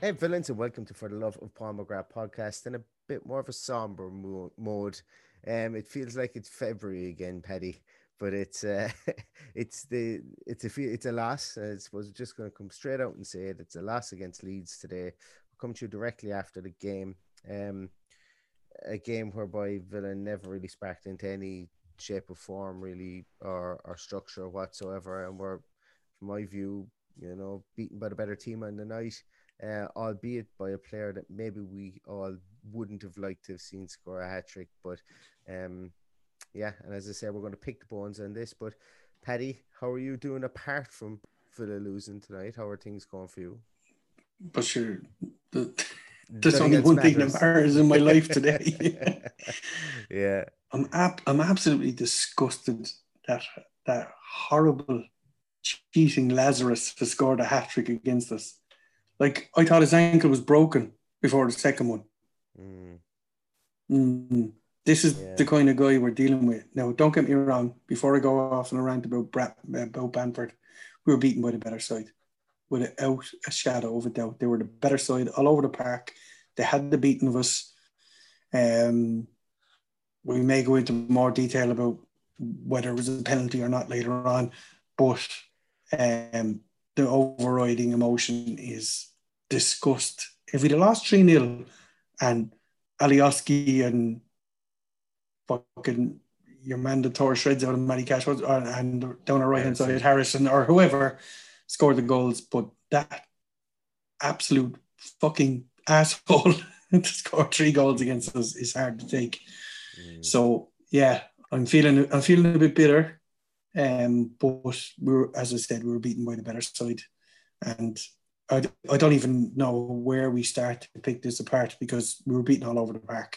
Hey, villains, and welcome to For the Love of McGrath podcast in a bit more of a somber mo- mode. Um, it feels like it's February again, Paddy, but it's uh, it's the it's a it's a loss. I suppose just going to come straight out and say it. It's a loss against Leeds today. We'll come to you directly after the game. Um, a game whereby Villain never really sparked into any shape or form, really, or or structure whatsoever, and were, from my view, you know, beaten by the better team on the night uh, albeit by a player that maybe we all wouldn't have liked to have seen score a hat trick. But um, yeah, and as I said, we're going to pick the bones on this. But Paddy, how are you doing apart from Villa losing tonight? How are things going for you? But sure, the, there's only one matters. thing that matters in my life today. yeah, I'm ab- I'm absolutely disgusted that that horrible cheating Lazarus has scored a hat trick against us. Like I thought his ankle was broken before the second one. Mm. Mm. This is yeah. the kind of guy we're dealing with. Now, don't get me wrong. Before I go off on a rant about Brad, about Bamford, we were beaten by the better side, without a shadow of a doubt. They were the better side all over the park. They had the beating of us. Um, we may go into more detail about whether it was a penalty or not later on, but um, the overriding emotion is disgust. If we'd have lost 3 0 and Alioski and fucking your man that tore shreds out of Matty Cash and down the right hand side, Harrison or whoever scored the goals, but that absolute fucking asshole to score three goals against us is hard to take. Mm. So yeah, I'm feeling I'm feeling a bit bitter. Um, but we were, as I said, we were beaten by the better side, and I, I don't even know where we start to pick this apart because we were beaten all over the park.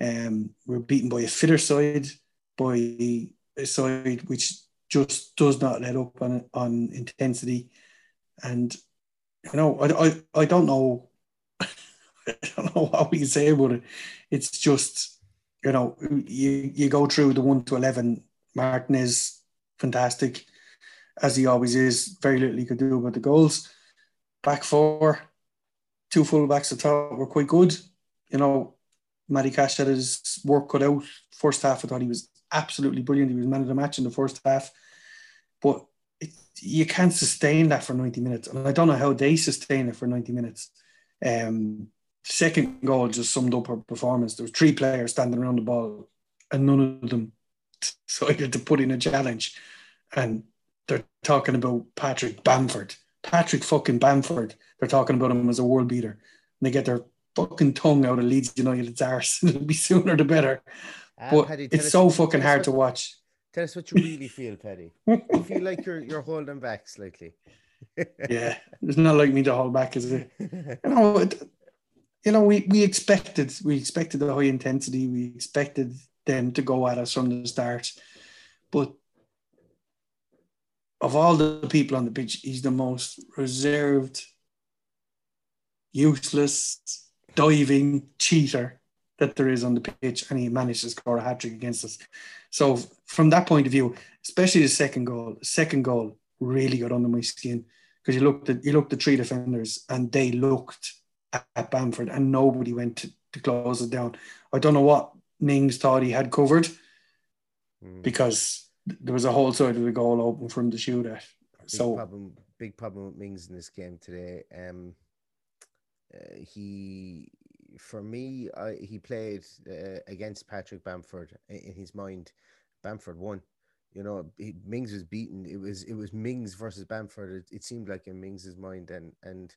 Um, we were beaten by a fitter side, by a side which just does not let up on on intensity, and you know I, I, I don't know I don't know what we can say it. It's just you know you you go through the one to eleven. Martinez fantastic, as he always is. Very little he could do about the goals. Back four, two full fullbacks at top were quite good. You know, Matty Cash had his work cut out. First half, I thought he was absolutely brilliant. He was man of the match in the first half. But it, you can't sustain that for 90 minutes. And I don't know how they sustain it for 90 minutes. Um, second goal just summed up her performance. There were three players standing around the ball, and none of them decided to put in a challenge. And they're talking about Patrick Bamford. Patrick fucking Bamford. They're talking about him as a world beater. And they get their fucking tongue out of Leeds United's arse. It'll be sooner the better. Uh, but Paddy, it's so fucking hard what, to watch. Tell us what you really feel, Paddy. you feel like you're you're holding back slightly. yeah, it's not like me to hold back, is it? You know, it, you know, we, we expected we expected the high intensity. We expected them to go at us from the start. But of all the people on the pitch, he's the most reserved, useless, diving cheater that there is on the pitch, and he managed to score a hat trick against us. So from that point of view, especially the second goal, second goal really got under my skin because you looked at you looked at three defenders and they looked at, at Bamford and nobody went to, to close it down. I don't know what Mings thought he had covered mm. because there was a whole side of the goal open for him to shoot at. Big So problem, big problem with Mings in this game today. Um, uh, he, for me, I, he played uh, against Patrick Bamford in, in his mind. Bamford won. You know, he, Mings was beaten. It was it was Mings versus Bamford. It, it seemed like in Mings's mind, and and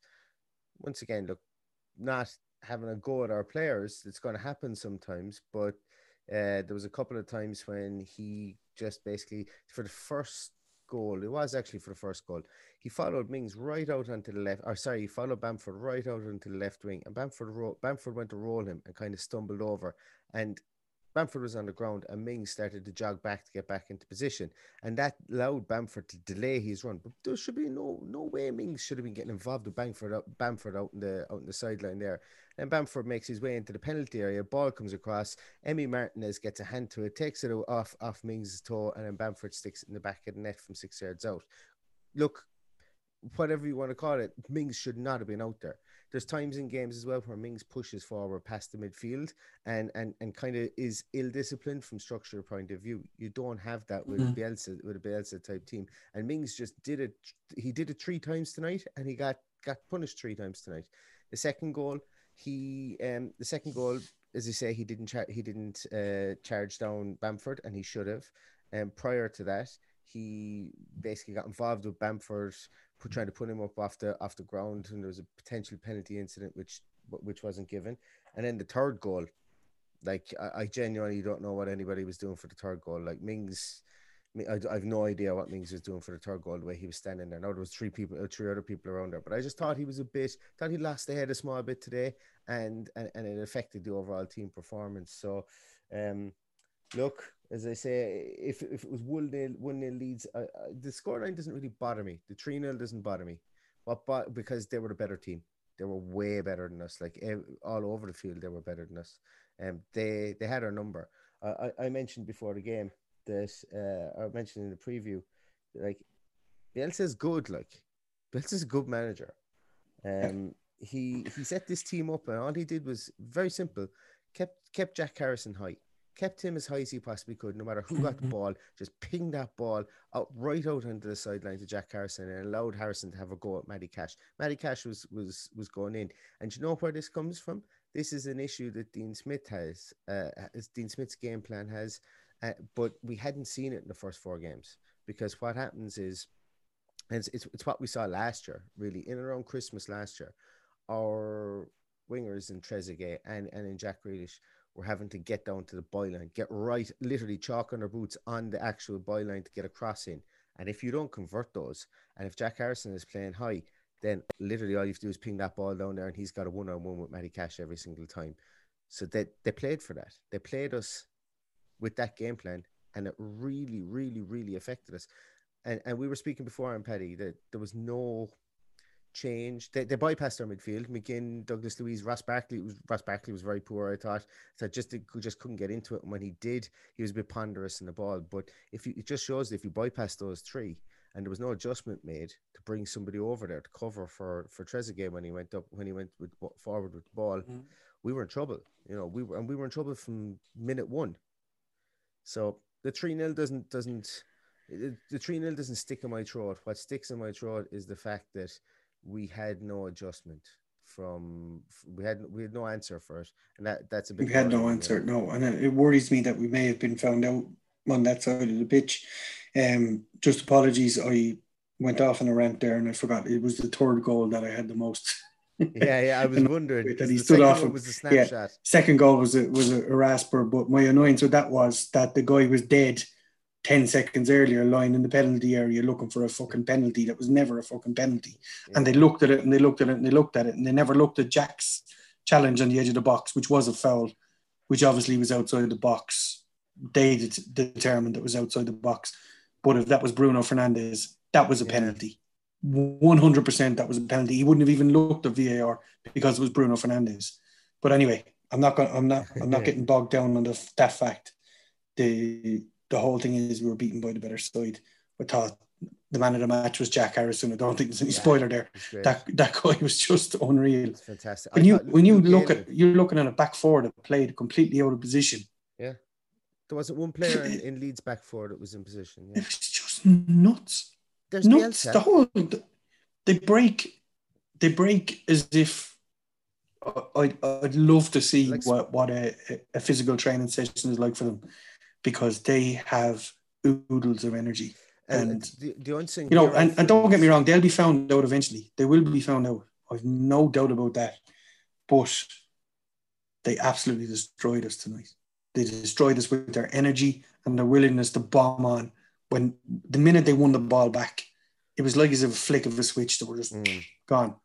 once again, look, not having a go at our players. It's going to happen sometimes, but uh, there was a couple of times when he just basically for the first goal, it was actually for the first goal. He followed Mings right out onto the left, or sorry, he followed Bamford right out onto the left wing, and Bamford ro- Bamford went to roll him and kind of stumbled over, and Bamford was on the ground, and Mings started to jog back to get back into position, and that allowed Bamford to delay his run. But there should be no no way Mings should have been getting involved with Bamford out, Bamford out in the out in the sideline there. And Bamford makes his way into the penalty area. Ball comes across. Emi Martinez gets a hand to it, takes it off off Mings' toe, and then Bamford sticks it in the back of the net from six yards out. Look, whatever you want to call it, Mings should not have been out there. There's times in games as well where Mings pushes forward past the midfield and and and kind of is ill disciplined from structure point of view. You don't have that with Mhm. Bielsa with a Bielsa type team. And Mings just did it. He did it three times tonight, and he got got punished three times tonight. The second goal, he um the second goal, as you say, he didn't he didn't uh, charge down Bamford, and he should have. And prior to that, he basically got involved with Bamford, trying to put him up off the off the ground, and there was a potential penalty incident which which wasn't given. And then the third goal, like I, I genuinely don't know what anybody was doing for the third goal. Like Mings, I, I have no idea what Mings was doing for the third goal. The way he was standing there. Now there was three people, uh, three other people around there, but I just thought he was a bit, thought he lost the head a small bit today, and and, and it affected the overall team performance. So, um, look, as I say, if, if it was one nil one nil Leeds, uh, uh, the scoreline doesn't really bother me. The three 0 doesn't bother me, what but because they were a better team. They were way better than us. Like all over the field, they were better than us. Um, they they had our number. I I, I mentioned before the game that uh, I mentioned in the preview, like Bielsa's good. Like Bielsa's a good manager. Um, he he set this team up, and all he did was very simple. kept kept Jack Harrison high, kept him as high as he possibly could, no matter who got the ball. Just pinged that ball out right out onto the sideline to Jack Harrison, and allowed Harrison to have a go at Matty Cash. Matty Cash was was was going in, and you know where this comes from? This is an issue that Dean Smith has. Uh, as Dean Smith's game plan has, uh, but we hadn't seen it in the first four games because what happens is. And it's, it's, it's what we saw last year, really, in around Christmas last year. Our wingers in Trezeguet and, and in Jack Grealish were having to get down to the byline, get right, literally chalk on their boots on the actual byline to get a cross in. And if you don't convert those, and if Jack Harrison is playing high, then literally all you have to do is ping that ball down there, and he's got a one on one with Matty Cash every single time. So they, they played for that. They played us with that game plan, and it really, really, really affected us. And, and we were speaking before on Paddy that there was no change. They, they bypassed our midfield. McGinn, Douglas Luiz, Ross Barkley. Was, Ross Barkley was very poor, I thought. So just just couldn't get into it. And when he did, he was a bit ponderous in the ball. But if you, it just shows that if you bypass those three, and there was no adjustment made to bring somebody over there to cover for for Trezeguet when he went up when he went with, forward with the ball, Mhm. we were in trouble. You know, we were and we were in trouble from minute one. So the three 0 doesn't doesn't the three 0 doesn't stick in my throat. What sticks in my throat is the fact that we had no adjustment from we had we had no answer for it, and that that's a big. We had no answer, no, and it worries me that we may have been found out on that side of the pitch. Um, just apologies, I went off on a rant there, and I forgot it was the third goal that I had the most. Yeah, yeah. I was wondering. that he stood off him. was Yeah. snapshot. Second goal was a was a, a rasper, but my annoyance with that was that the guy was dead ten seconds earlier, lying in the penalty area looking for a fucking penalty that was never a fucking penalty. And they looked at it and they looked at it and they looked at it and they never looked at Jack's challenge on the edge of the box, which was a foul, which obviously was outside the box. They det- determined it was outside the box. But if that was Bruno Fernandes, that was a Yeah. penalty. 100% that was a penalty. He wouldn't have even looked at VAR because it was Bruno Fernandes. But anyway, I'm not going. I'm not. I'm not getting bogged down on the, that fact. The the whole thing is we were beaten by the better side. I thought the man of the match was Jack Harrison. I don't think there's any Yeah. spoiler there. That that guy was just unreal. It's fantastic. When I you when you look at you're looking at a back four that played completely out of position. Yeah. There wasn't one player in, in Leeds back four that was in position. Yeah. It was just nuts. There's nuts. Bielsa. The whole they break, they break as if. I'd, I'd love to see like, what, what a, a physical training session is like for them because they have oodles of energy. And, the, the thing you know, and, and don't get me wrong, they'll be found out eventually. They will be found out. I've no doubt about that. But they absolutely destroyed us tonight. They destroyed us with their energy and their willingness to bomb on. When the minute they won the ball back, it was like as if a flick of a switch. They were just mm. gone.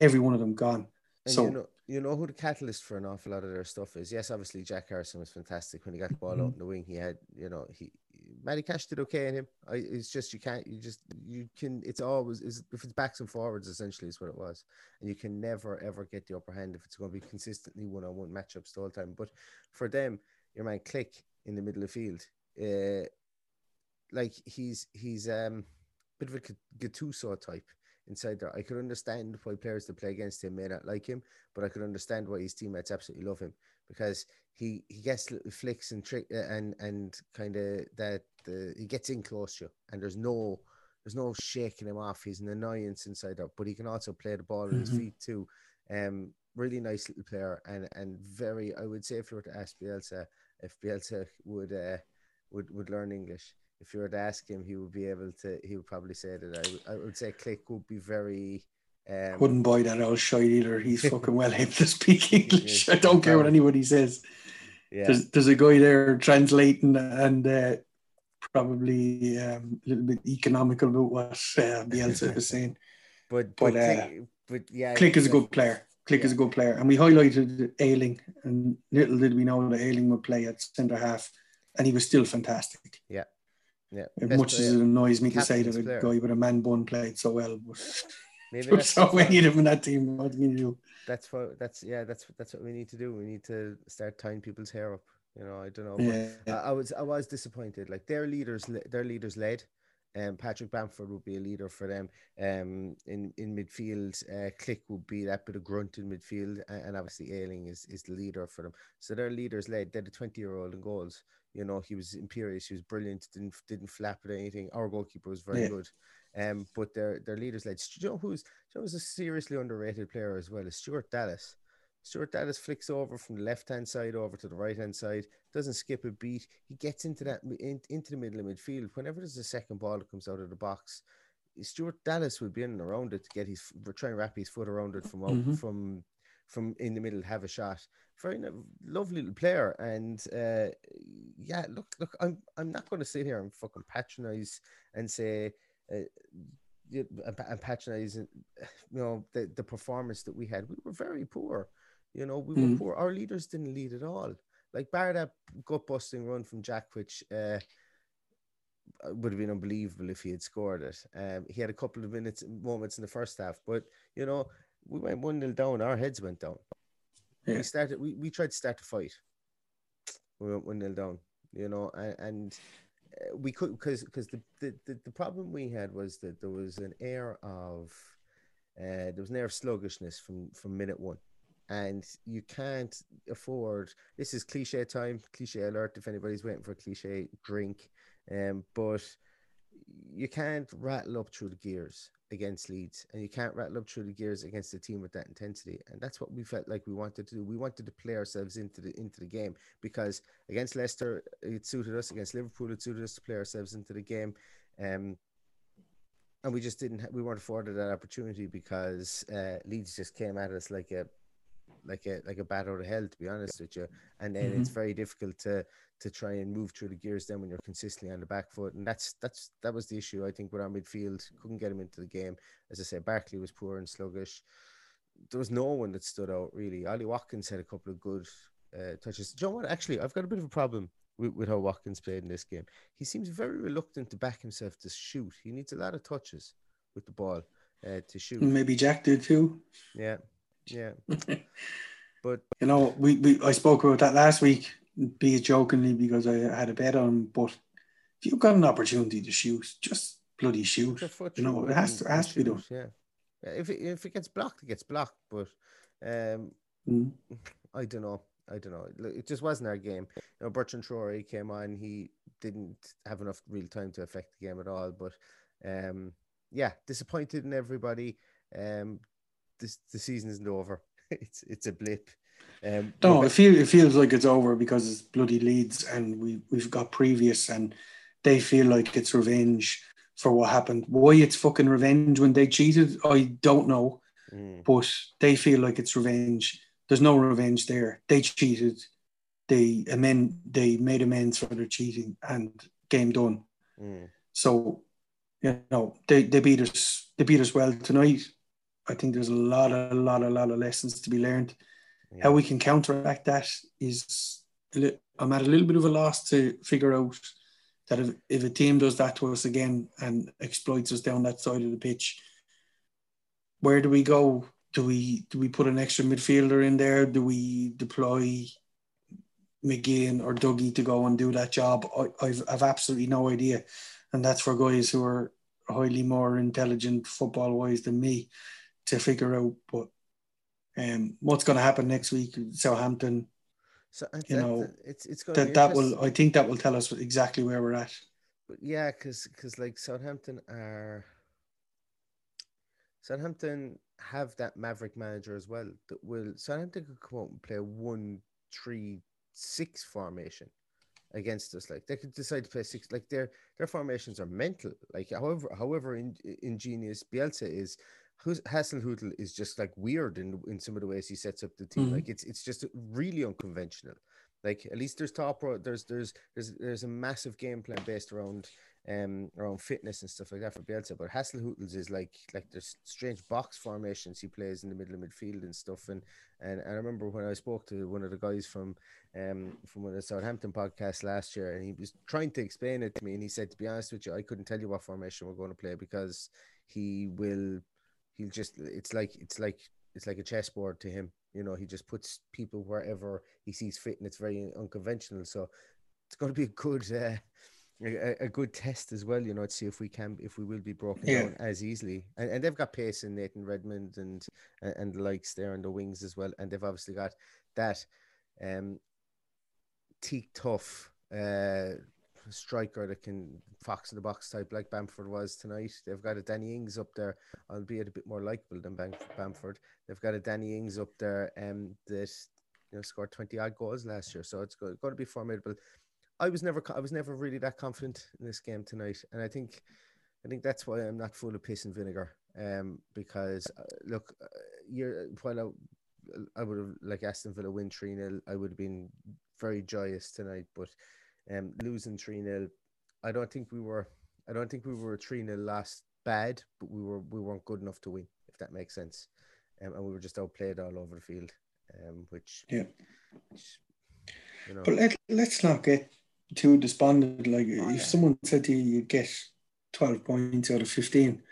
Every one of them gone. And so you know, you know who the catalyst for an awful lot of their stuff is. Yes, obviously Jack Harrison was fantastic when he got the ball mm-hmm. out in the wing. He had, you know, he Matty Cash did okay in him. I, it's just you can't, you just you can. It's always is if it's backs and forwards essentially is what it was, and you can never ever get the upper hand if it's going to be consistently one on one matchups the whole time. But for them, your man Klich in the middle of the field, uh, like he's he's um bit of a Gattuso type inside there. I could understand why players that play against him may not like him, but I could understand why his teammates absolutely love him because he he gets little flicks and trick uh, and and kind of that the he gets in close to you, and there's no there's no shaking him off. He's an annoyance inside there, but he can also play the ball mm-hmm. his feet too. Um, really nice little player and and very. I would say if you were to ask Bielsa if Bielsa would uh, would would learn English, if you were to ask him, he would be able to. He would probably say that. I would, I would say Klich would be very. Um, Wouldn't buy that old shite either. He's fucking well able to speak English. I don't care what anybody says. Yeah. There's, there's a guy there translating and uh, probably um, a little bit economical about what uh, Bielsa is saying. but but, but, uh, but yeah, Klich is a good player. Klich yeah. is a good player, and we highlighted Ayling, and little did we know that Ayling would play at centre half, and he was still fantastic. Yeah. As much player. as it annoys me to say that a player. guy with a man bun played so well, but so many of them in that team. What can you do? That's what. That's yeah. That's that's what we need to do. We need to start tying people's hair up. You know, I don't know. Yeah. I, I, was I was disappointed. Like their leaders, their leaders led. Um, Patrick Bamford would be a leader for them. Um, in in midfield, uh, Klich would be that bit of grunt in midfield, and, and obviously Ayling is is the leader for them. So their leaders led. They're the twenty year old in goals. You know, he was imperious. He was brilliant. Didn't didn't flap at anything. Our goalkeeper was very yeah. good. Um, but their their leaders led. Do you know who's you know, who's a seriously underrated player as well? Is Stuart Dallas. Stuart Dallas flicks over from the left hand side over to the right hand side, doesn't skip a beat. He gets into that in, into the middle of midfield. Whenever there's a second ball that comes out of the box, Stuart Dallas would be in and around it to get his try and wrap his foot around it from mm-hmm. from from in the middle, have a shot. Very lovely little player, and uh, yeah, look, look, I'm I'm not going to sit here and fucking patronize and say. Uh, and patronize you know the, the performance that we had we were very poor you know, we mm. were poor. Our leaders didn't lead at all. Like bar that gut busting run from Jack, which uh, would have been unbelievable if he had scored it. Um, he had a couple of minutes moments in the first half, but you know, we went one nil down. Our heads went down. Yeah. We started. We, we tried to start a fight. We went one nil down. You know, and, and uh, we could because because the, the, the the problem we had was that there was an air of uh, there was an air of sluggishness from from minute one and you can't afford this is cliche time cliche alert if anybody's waiting for a cliche drink um but you can't rattle up through the gears against Leeds and you can't rattle up through the gears against a team with that intensity and that's what we felt like we wanted to do. We wanted to play ourselves into the into the game because against Leicester it suited us. Against Liverpool it suited us to play ourselves into the game um and we just didn't we weren't afforded that opportunity because uh, Leeds just came at us like a like a like a bat out of hell, to be honest with you. And then mm-hmm. it's very difficult to to try and move through the gears then when you're consistently on the back foot. And that's that's that was the issue I think with our midfield. Couldn't get him into the game. As I said, Barkley was poor and sluggish. There was no one that stood out really. Ollie Watkins had a couple of good uh, touches. John, you know what? Actually, I've got a bit of a problem with, with how Watkins played in this game. He seems very reluctant to back himself to shoot. He needs a lot of touches with the ball uh, to shoot. Maybe Jack did too. Yeah, yeah. but you know, we, we I spoke about that last week, be it jokingly because I had a bet on. But if you've got an opportunity to shoot, just bloody shoot. You know, it has to has to be done. Yeah. If it, if it gets blocked, it gets blocked. But um, mm. I don't know. I don't know. It just wasn't our game. You know, Bertrand Traore came on. He didn't have enough real time to affect the game at all. But um, yeah, disappointed in everybody. Um, this the season isn't over. it's it's a blip. Um, no, it feels it feels like it's over because it's bloody Leeds, and we we've got previous, and they feel like it's revenge for what happened. Why it's fucking revenge when they cheated, I don't know, mm. but they feel like it's revenge. There's no revenge there. They cheated. They amend. They made amends for their cheating, and game done. Mm. So, you know, they, they beat us. They beat us well tonight. I think there's a lot, a lot, a lot of lessons to be learned. Yeah. How we can counteract that is, I'm at a little bit of a loss to figure out that if, if a team does that to us again and exploits us down that side of the pitch, where do we go? Do we do we put an extra midfielder in there? Do we deploy McGinn or Dougie to go and do that job? I, I've I've absolutely no idea, and that's for guys who are highly more intelligent football wise than me to figure out. But um, what's going to happen next week? Southampton. So You know, it's it's going That that will I think that will tell us exactly where we're at. But yeah, because because like Southampton are Southampton have that Maverick manager as well. That will Southampton could come out and play a one three six formation against us. Like they could decide to play six. Like their their formations are mental. Like however however in, ingenious Bielsa is, Hasenhüttl is just like weird in in some of the ways he sets up the team. Mhm. Like it's it's just really unconventional. Like at least there's top there's there's there's there's a massive game plan based around um around fitness and stuff like that for Bielsa. But Hasenhüttl's is like like there's strange box formations he plays in the middle of midfield and stuff. And and, and I remember when I spoke to one of the guys from um from one of the Southampton podcasts last year, and he was trying to explain it to me, and he said, to be honest with you, I couldn't tell you what formation we're going to play because he will he'll just it's like it's like it's like a chessboard to him. You know, he just puts people wherever he sees fit, and it's very unconventional. So it's going to be a good, uh, a, a good test as well. You know, to see if we can, if we will be broken Yeah. down as easily. And, and they've got pace in Nathan Redmond and and the likes there on the wings as well. And they've obviously got that um, teak tough uh, striker that can fox in the box type like Bamford was tonight. They've got a Danny Ings up there, albeit a bit more likable than Bam- Bamford. They've got a Danny Ings up there um, that you know scored twenty odd goals last year, so it's going to be formidable. I was never I was never really that confident in this game tonight, and I think I think that's why I'm not full of piss and vinegar. Um, because uh, look, uh, you're while I, I would have like Aston Villa win three 0 I would have been very joyous tonight, but um, losing three 0 I don't think we were. I don't think we were three 0 last bad, but we were we weren't good enough to win, if that makes sense. Um, and we were just outplayed all over the field, um, which Yeah. which, you know, But let, let's not get too despondent. Like Oh, if yeah. someone said to you you'd get 12 points out of 15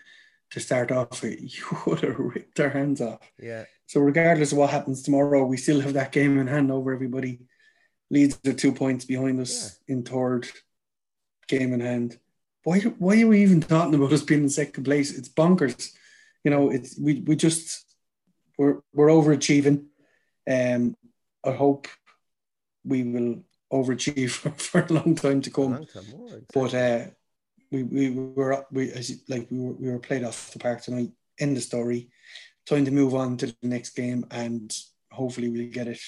to start off with, you would have ripped their hands off. yeah, So regardless of what happens tomorrow, we still have that game in hand over everybody. Leeds are two points behind us in third, game in hand. Why why are we even talking about us being in second place? It's bonkers. You know, it's we we just we're we're overachieving. Um I hope we will overachieve for, for a long time to come. time more. But uh, we we were we as like we were we were played off the park tonight. End the story. Time to move on to the next game, and hopefully we'll get it.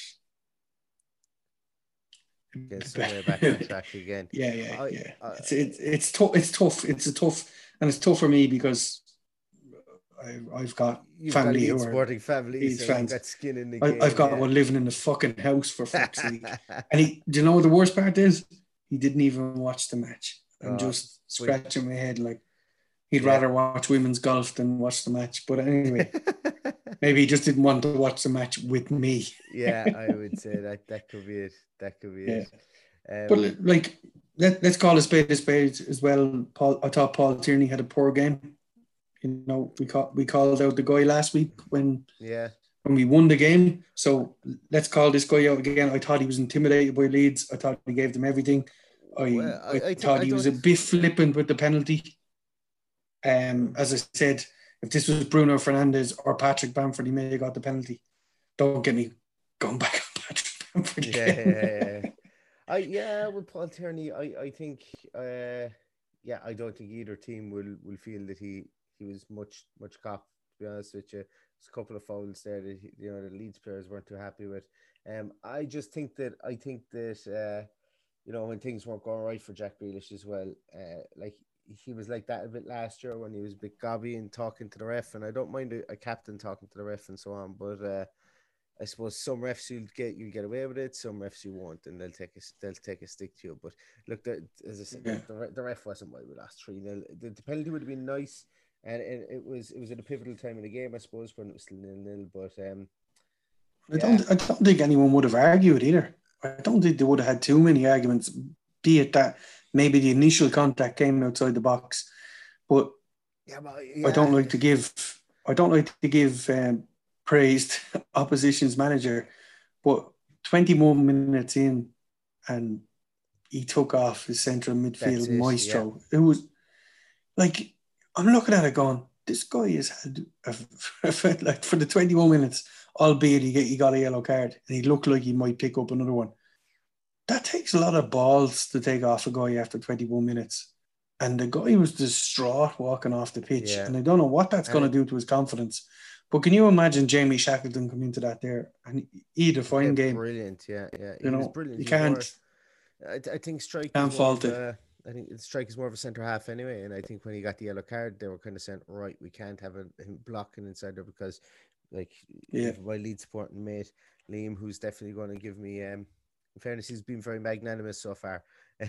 Somewhere back on track again. Yeah, yeah, I- yeah. I- it's it's it's tough. It's tough. It's a tough, and it's tough for me because I, I've got family got who are. sporting Leeds and fans. got skin in the I, game. I've got yeah. one living in the fucking house for fuck's sake. And he, do you know what the worst part is? He didn't even watch the match. I'm Oh, just sweet. scratching my head like he'd Yeah. rather watch women's golf than watch the match. But anyway, maybe he just didn't want to watch the match with me. yeah, I would say that that could be it. That could be it. Um, But like, let, let's call a spade a spade as well. Paul, I thought Paul Tierney had a poor game. You know, we call, we called out the guy last week when yeah, when we won the game. So let's call this guy out again. I thought he was intimidated by Leeds. I thought he gave them everything. I, Well, I- I, I thought he was a bit flippant with the penalty. Um, as I said, if this was Bruno Fernandes or Patrick Bamford, he may have got the penalty. Don't get me going back on Patrick yeah, yeah, yeah. I yeah, with Paul Tierney, I I think uh yeah, I don't think either team will will feel that he he was much much cop. To be honest with you, there's a couple of fouls there that he- you know the Leeds players weren't too happy with. Um, I just think that I think that uh, you know when things weren't going right for Jack Grealish as well, uh, like he was like that a bit last year when he was a bit gobby and talking to the ref, and I don't mind a, a captain talking to the ref and so on, but uh, I suppose some refs you'll get you get away with it, some refs you won't, and they'll take a they'll take a stick to you. But look, the, as I said, Yeah. the, the ref wasn't why we lost three 0 the, the penalty would have been nice, and it, it was it was at a pivotal time in the game, I suppose, when it was still nil nil. But um, I don't. I don't think anyone would have argued either. I don't think they would have had too many arguments. Be it that maybe the initial contact came outside the box, but yeah, but, I don't like to give. I don't like to give um, praise to opposition's manager, but 21 minutes in, and he took off his central midfield it, maestro. It was like I'm looking at it going, this guy has had a, like for the 21 minutes, albeit he, he got a yellow card and he looked like he might pick up another one. That takes a lot of balls to take off a guy after 21 minutes. And the guy was distraught walking off the pitch. Yeah. And I don't know what that's going to do to his confidence. But can you imagine Jamie Shackleton come into that there and he had a fine Yeah, game? Brilliant, yeah, yeah. You he was know, brilliant. you He was more- can't. I, I think Struijk. Can't fault of it. I think Struijk is more of a centre half anyway, and I think when he got the yellow card, they were kind of saying, right, we can't have a, him blocking inside there because, like, Yeah. my lead supporting mate Liam, who's definitely going to give me. Um, in fairness, he's been very magnanimous so far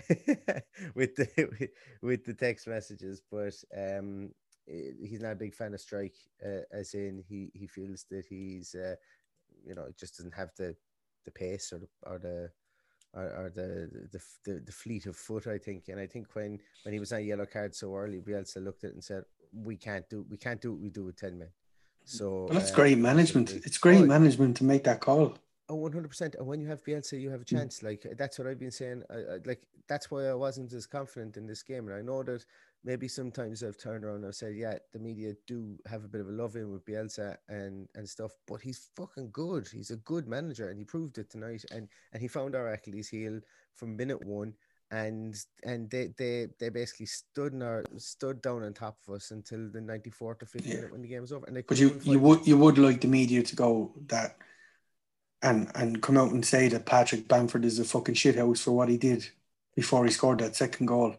with the with, the text messages, but um, he's not a big fan of Struijk. Uh, as in, he he feels that he's, uh, you know, just doesn't have the the pace or the or the or, or the, the the the fleet of foot, I think. And I think when when he was on a yellow card so early, Bielsa looked at it and said, "We can't do we can't do what we do with ten men." So Well, that's uh, great management. It's great Oh, management to make that call. Oh, one hundred percent. And when you have Bielsa, you have a Mm. chance. Like that's what I've been saying. I, I, like that's why I wasn't as confident in this game. And I know that maybe sometimes I've turned around and I've said, yeah, the media do have a bit of a love in with Bielsa and and stuff, but he's fucking good. He's a good manager, and he proved it tonight. And and he found our Achilles heel from minute one. And and they, they they basically stood in our stood down on top of us until the ninety fourth or fifth Yeah. minute when the game was over. And they But you, you would you would like the media to go that and and come out and say that Patrick Bamford is a fucking shithouse for what he did before he scored that second goal.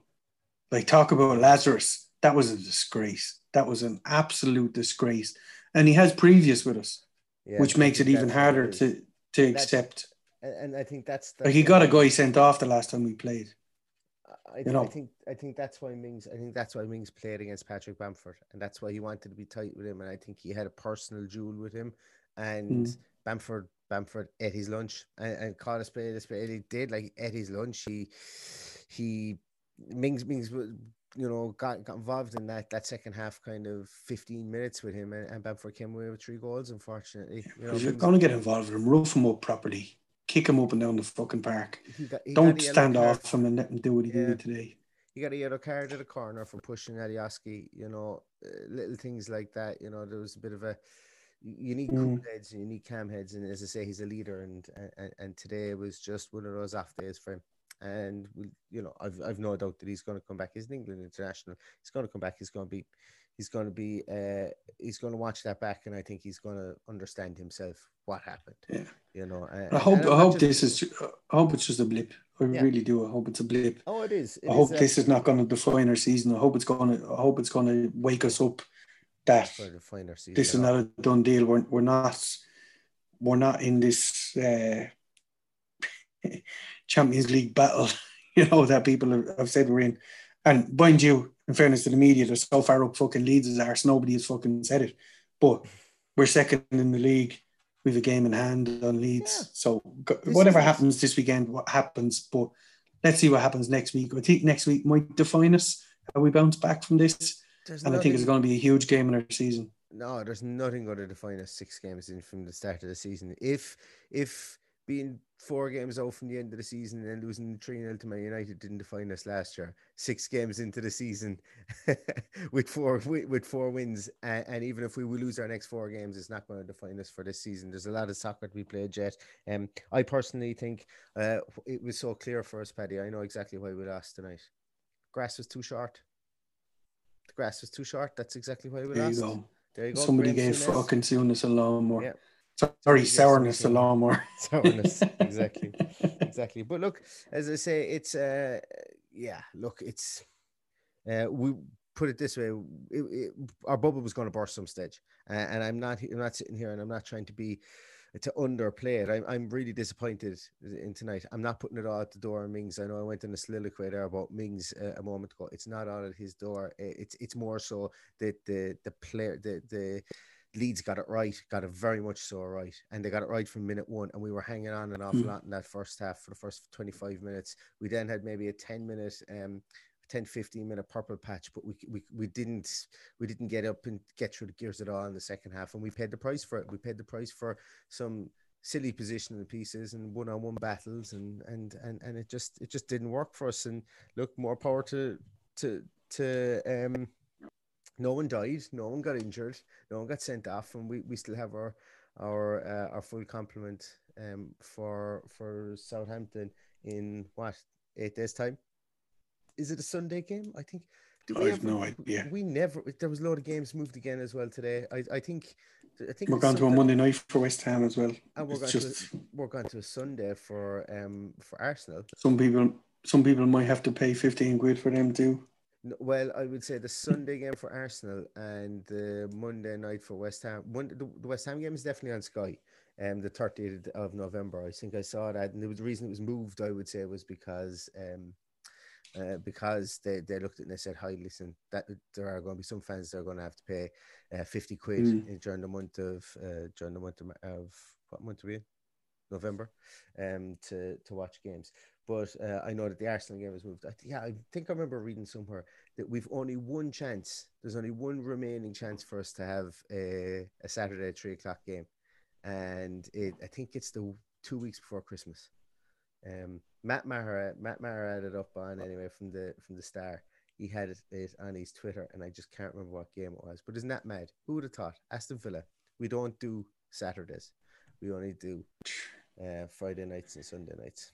Like talk about Lazarus. That was a disgrace. That was an absolute disgrace. And he has previous with us, Yeah, which makes it even harder to to That's- accept. and, I think that's, Like he got a guy sent off the last time we played. I, you know. I think I think that's why Mings I think that's why Mings played against Patrick Bamford and that's why he wanted to be tight with him and I think he had a personal duel with him and Mm. Bamford Bamford ate his lunch and, and caught a spade a spade he did like ate his lunch he he Mings Mings you know got, got involved in that that second half kind of 15 minutes with him and, and Bamford came away with three goals unfortunately you know Because you're Mings- gonna get involved with him, rough him up properly, kick him up and down the fucking park. he got- he Don't stand off him and let him do what he Yeah. did today. he got a yellow card at a corner for pushing Alioski, you know, uh, little things like that. You know, there was a bit of a you need cool Mm. heads and you need calm heads, and as I say, he's a leader, and and, and today was just one of those off days for him. And we, you know, I've I've no doubt that he's going to come back. He's an England international. He's going to come back. He's going to be, he's going to be, uh, he's going to watch that back, and I think he's going to understand himself what happened. Yeah. You know, and, I hope I hope just- this is I hope it's just a blip. I Yeah. really do. I hope it's a blip. Oh, it is. It I hope is, uh, this is not going to define our season. I hope it's going to. I hope it's going to wake us up that for the final this is not a done deal. We're we're not we're not in this uh, Champions League battle. You know that people have, have said we're in. And mind you, in fairness to the media, they're so far up fucking Leeds as ours. Nobody has fucking said it, but we're second in the league. We have a game in hand on Leeds. Yeah. So whatever happens this weekend, what happens. But let's see what happens next week. I think next week might define us. How we bounce back from this, There's and I think it's going to be a huge game in our season. No, there's nothing going to define us six games in from the start of the season. If if being four games out from the end of the season and losing 3 0 to Man United didn't define us last year. Six games into the season with four with four wins. And, and, even if we lose our next four games, it's not going to define us for this season. There's a lot of soccer to be played yet. Um, I personally think uh, it was so clear for us, Paddy. I know exactly why we lost tonight. Grass was too short. The grass was too short. That's exactly why we there lost. You go. There you go. Somebody gave fucking Souness a lawnmower. Yeah. Sorry, sourness a lawnmower. sourness, exactly, exactly. But look, as I say, it's uh, yeah. Look, it's uh, we put it this way: it, it, our bubble was going to burst some stage, uh, and I'm not. I'm not sitting here, and I'm not trying to be to underplay it. I'm, I'm really disappointed in tonight. I'm not putting it all at the door on Mings. I know I went in a soliloquy there about Mings uh, a moment ago. It's not all at his door. It's it's more so that the the player the the Leeds got it right, got it very much so right. And they got it right from minute one. And we were hanging on an awful mm. lot in that first half for the first 25 minutes. We then had maybe a 10 minute, um, 10, 15 minute purple patch, but we, we, we didn't we didn't get up and get through the gears at all in the second half. And we paid the price for it. We paid the price for some silly positional pieces and one-on-one battles and and and and it just it just didn't work for us and look more power to to to um no one died, no one got injured, no one got sent off, and we, we still have our our uh, our full complement um for for Southampton in what eight days time. Is it a Sunday game? I think. Do we I have no idea. We never. There was a lot of games moved again as well today. I, I think. I think we're going to a Monday night for West Ham as well. And we're going, just... to, we're going to a Sunday for um for Arsenal. Some people some people might have to pay fifteen quid for them too. Well, I would say the Sunday game for Arsenal and the Monday night for West Ham. One, the, the West Ham game is definitely on Sky. Um, the 30th of November. I think I saw that, and the reason it was moved, I would say, was because um, uh, because they, they looked at it and they said, "Hi, listen, that there are going to be some fans that are going to have to pay uh, 50 quid mm. during the month of uh, during the month of, of what month are we in? November, um, to to watch games." but uh, I know that the Arsenal game has moved. I yeah, I think I remember reading somewhere that we've only one chance. There's only one remaining chance for us to have a, a Saturday three o'clock game, and it, I think it's the two weeks before Christmas. Um, Matt Maher, Matt Maher had it up on anyway from the from the Star. He had it, it on his Twitter, and I just can't remember what game it was. But isn't that mad? Who would have thought? Aston Villa. We don't do Saturdays. We only do uh, Friday nights and Sunday nights.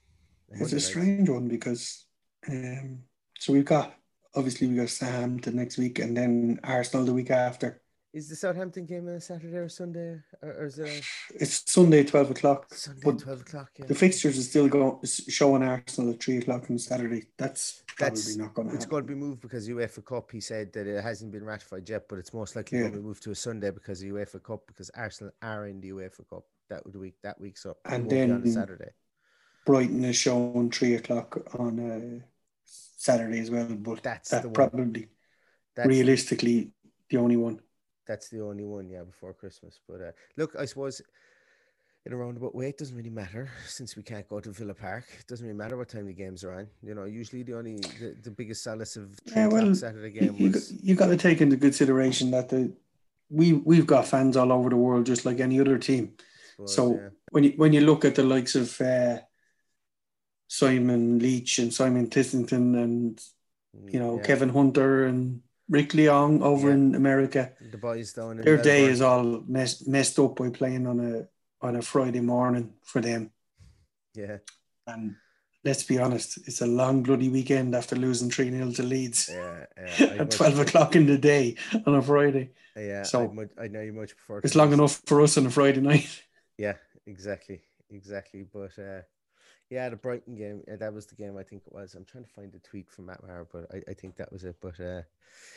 It's a strange one because um, so we've got obviously we got Sam the next week and then Arsenal the week after. Is the Southampton game on a Saturday or Sunday, or, or is it? A... It's Sunday, twelve o'clock. Sunday, but twelve o'clock. Yeah. The fixtures is still going showing Arsenal at three o'clock on Saturday. That's probably That's, not going to. It's going to be moved because UEFA Cup. He said that it hasn't been ratified yet, but it's most likely yeah. going to be moved to a Sunday because of UEFA Cup because Arsenal are in the UEFA Cup that would week that week. So and then on Saturday. Brighton is shown three o'clock on uh, Saturday as well, but that's that probably that's, realistically the only one. That's the only one, yeah, before Christmas. But uh, look, I suppose in a roundabout way, it doesn't really matter since we can't go to Villa Park. It doesn't really matter what time the games are on. You know, usually the only the, the biggest solace of yeah, well, Saturday game you, was... you, got to take into consideration that the we we've got fans all over the world just like any other team. Suppose, so yeah. when you when you look at the likes of uh, Simon Leach and Simon Tissington and you know yeah. Kevin Hunter and Rick Leong over yeah. in America. The boys down their day is all messed messed up by playing on a on a Friday morning for them. Yeah, and let's be honest, it's a long bloody weekend after losing three 0 to Leeds. Yeah, yeah at twelve o'clock in the day on a Friday. Yeah, so much, I know you much prefer. It's long enough for us on a Friday night. Yeah, exactly, exactly. But uh, yeah, the Brighton game. Uh, that was the game I think it was. I'm trying to find the tweet from Matt Maher, but I, I think that was it. But uh,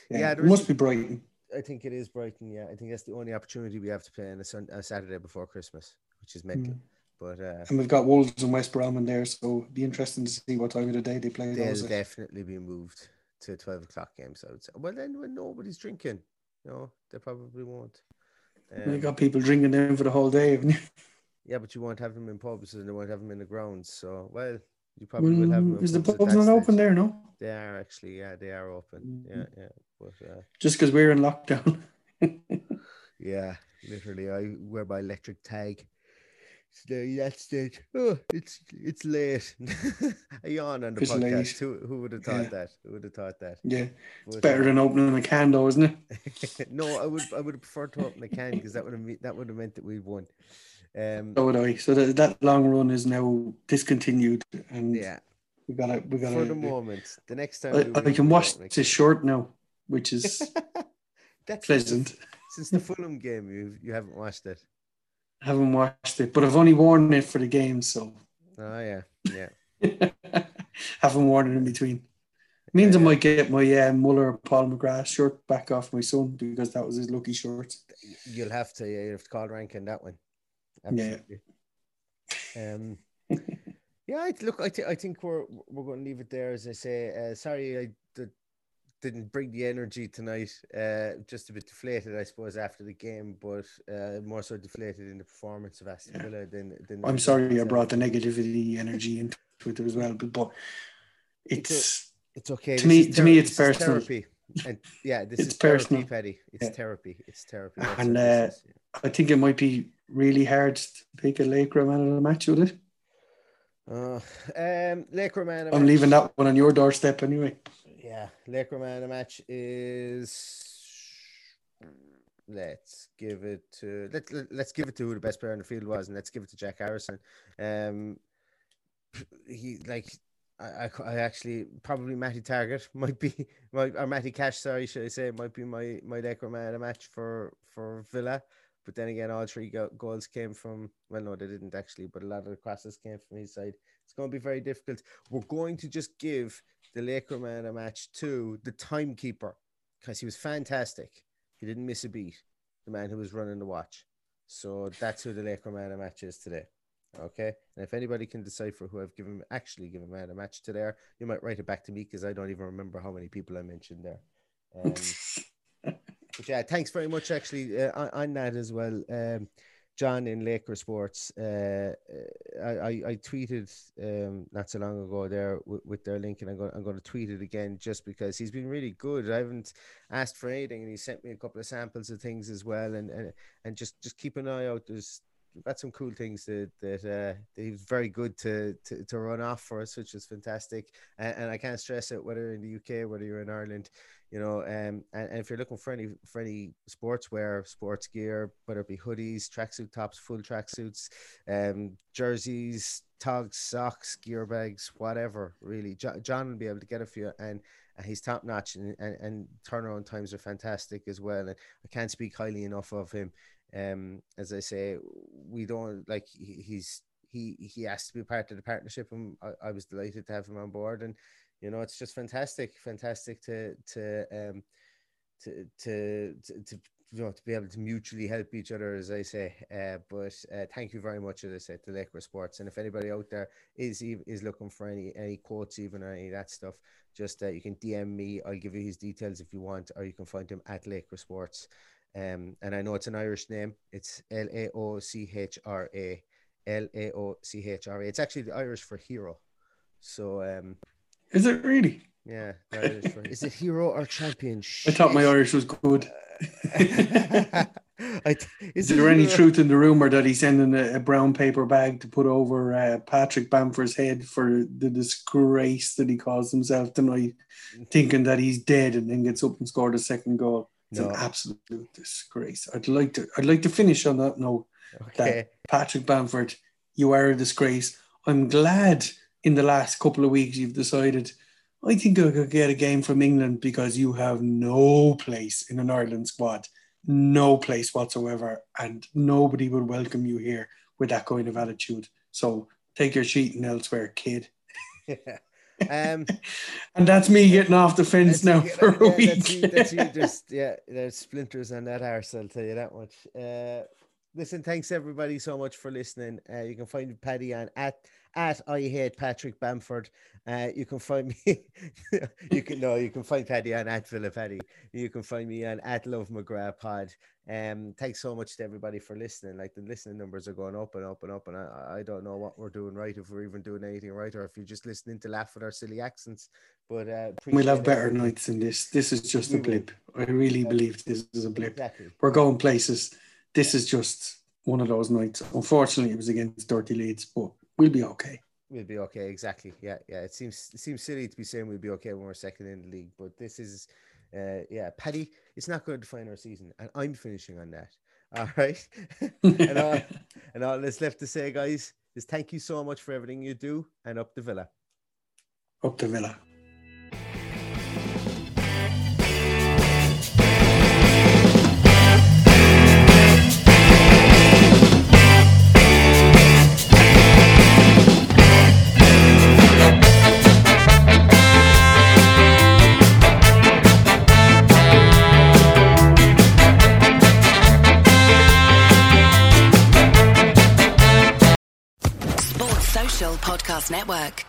yeah, yeah it must be Brighton. I think it is Brighton. Yeah, I think that's the only opportunity we have to play on a, sun, a Saturday before Christmas, which is mental. Mm. But uh, and we've got Wolves and West Brom in there, so it'd be interesting to see what time of the day they play. They'll those. definitely be moved to twelve o'clock games. I would say. Well, then when nobody's drinking, you know, they probably won't. Um, you got people drinking there for the whole day, haven't you? Yeah, but you won't have them in pubs and they won't have them in the grounds. So, well, you probably will have them. Is the pubs not open there? No, they are actually. Yeah, they are open. Mm-hmm. Yeah, yeah. But uh, just because we're in lockdown. yeah, literally, I wear my electric tag So that's it. Oh, it's it's late. a yawn on the It's podcast. Who, who would have thought Yeah. that? Who would have thought that? Yeah, it's But, better uh, than opening a can, though, isn't it? no, I would I would have preferred to open a can because that would have that would have meant that we won. Um, So would I. So that, that long run is now discontinued, and yeah, we gotta we gotta. for the moment. The next time I, we I can we'll wash open a this shirt now, which is. That's pleasant. Since the Fulham game, you you haven't watched it. haven't watched it, but I've only worn it for the game, so Oh yeah, yeah. haven't worn it in between. Means I might get my uh, Muller Paul McGrath shirt back off my son because that was his lucky shirt. You'll have to. Yeah, you have to call ranking that one. Yeah. Absolutely. Um. Yeah, I, look, I, th- I think we're we're going to leave it there. As I say, uh, sorry I d- didn't bring the energy tonight. Uh, just a bit deflated, I suppose, after the game, but uh, more so deflated in the performance of Aston Yeah. Villa than. than I'm sorry I brought the negativity energy into it as well, but, but It's it's It's okay. To This me- to me, it's personal. Therapy. And yeah, this It's is therapy, personal. Paddy. It's Yeah. therapy. It's therapy. That's And, is. I think it might be really hard to pick a Laochra man of the match with it. Uh, um, Laochra man. I'm match- leaving that one on your doorstep anyway. Yeah, Laochra man of match is. Let's give it to let, let let's give it to who the best player in the field was, and let's give it to Jack Harrison. Um, he like I, I, actually probably Matty Targett might be my or Matty Cash. Sorry, should I say might be my my Laochra man the match for for Villa. But then again, all three go- goals came from well, no, they didn't actually, but a lot of the crosses came from his side. It's going to be very difficult. We're going to just give the Laochra man a match to the timekeeper because he was fantastic. He didn't miss a beat. The man who was running the watch. So that's who the Laochra man a match is today. Okay. And if anybody can decipher who I've given actually given man a match to there, you might write it back to me because I don't even remember how many people I mentioned there. Um, but yeah, thanks very much actually uh, on, on that as well. Um, John in Laochra Sports, uh, uh, I, I, I tweeted um, not so long ago there with, with their link, and I'm going, I'm going to tweet it again just because he's been really good. I haven't asked for anything, and he sent me a couple of samples of things as well, and and, and just just keep an eye out. There's got some cool things that that, uh, that he was very good to, to to run off for us, which is fantastic. And, and I can't stress it whether in the UK, whether you're in Ireland, you know. Um, and, and if you're looking for any for any sportswear, sports gear, whether it be hoodies, tracksuit tops, full tracksuits, um, jerseys, togs, socks, gear bags, whatever, really, Jo- John will be able to get you, and. And he's top notch, and, and, and turnaround times are fantastic as well. And I can't speak highly enough of him um as i say we don't like he- he's he he has to be part of the partnership and I, I was delighted to have him on board and you know it's just fantastic fantastic to to um to to to, to you know, to be able to mutually help each other, as I say. Uh, but uh, thank you very much, as I said, to Laochra Sports. And if anybody out there is is looking for any any quotes, even or any of that stuff, just uh, you can DM me. I'll give you his details if you want, or you can find him at Laochra Sports. Um, and I know it's an Irish name. It's L A O C H R A. L A O C H R A. It's actually the Irish for hero. So um, Is it really? yeah, for, is it hero or champion? I thought my Irish was good. Th- Is it there any truth in the rumor that he's sending a, a brown paper bag to put over uh, Patrick Bamford's head for the disgrace that he caused himself tonight, thinking that he's dead and then gets up and scored a second goal? It's No. an absolute disgrace. I'd like to. I'd like to finish on that note. Okay. Patrick Bamford, you are a disgrace. I'm glad in the last couple of weeks you've decided. I think I could get a game from England because you have no place in an Ireland squad, no place whatsoever, and nobody would welcome you here with that kind of attitude. So take your cheating elsewhere, kid. um, And that's me getting off the fence now for a yeah, That's you, week. that's you just yeah, there's splinters on that arse, I'll tell you that much. Uh, listen, thanks everybody so much for listening. Uh, you can find Paddy on at at I hate Patrick Bamford. Uh, you can find me. you can no, you can find Paddy on at Villa Paddy. You can find me on at Love McGrath Pod. Um, thanks so much to everybody for listening. Like the listening numbers are going up and up and up, and I, I don't know what we're doing right if we're even doing anything right, or if you're just listening to laugh at our silly accents. But uh, We'll have better nights than this. This is just We a will. blip. I really believe this is a blip. Exactly. We're going places. This is just one of those nights. Unfortunately, it was against Dirty Leeds, but we'll be okay. We'll be okay. Exactly. Yeah, yeah. It seems it seems silly to be saying we'll be okay when we're second in the league, but this is, uh, yeah, Paddy. It's not going to define our season, and I'm finishing on that. All right. and all, and all that's left to say, guys, is thank you so much for everything you do, and up the villa. Up the villa. Network.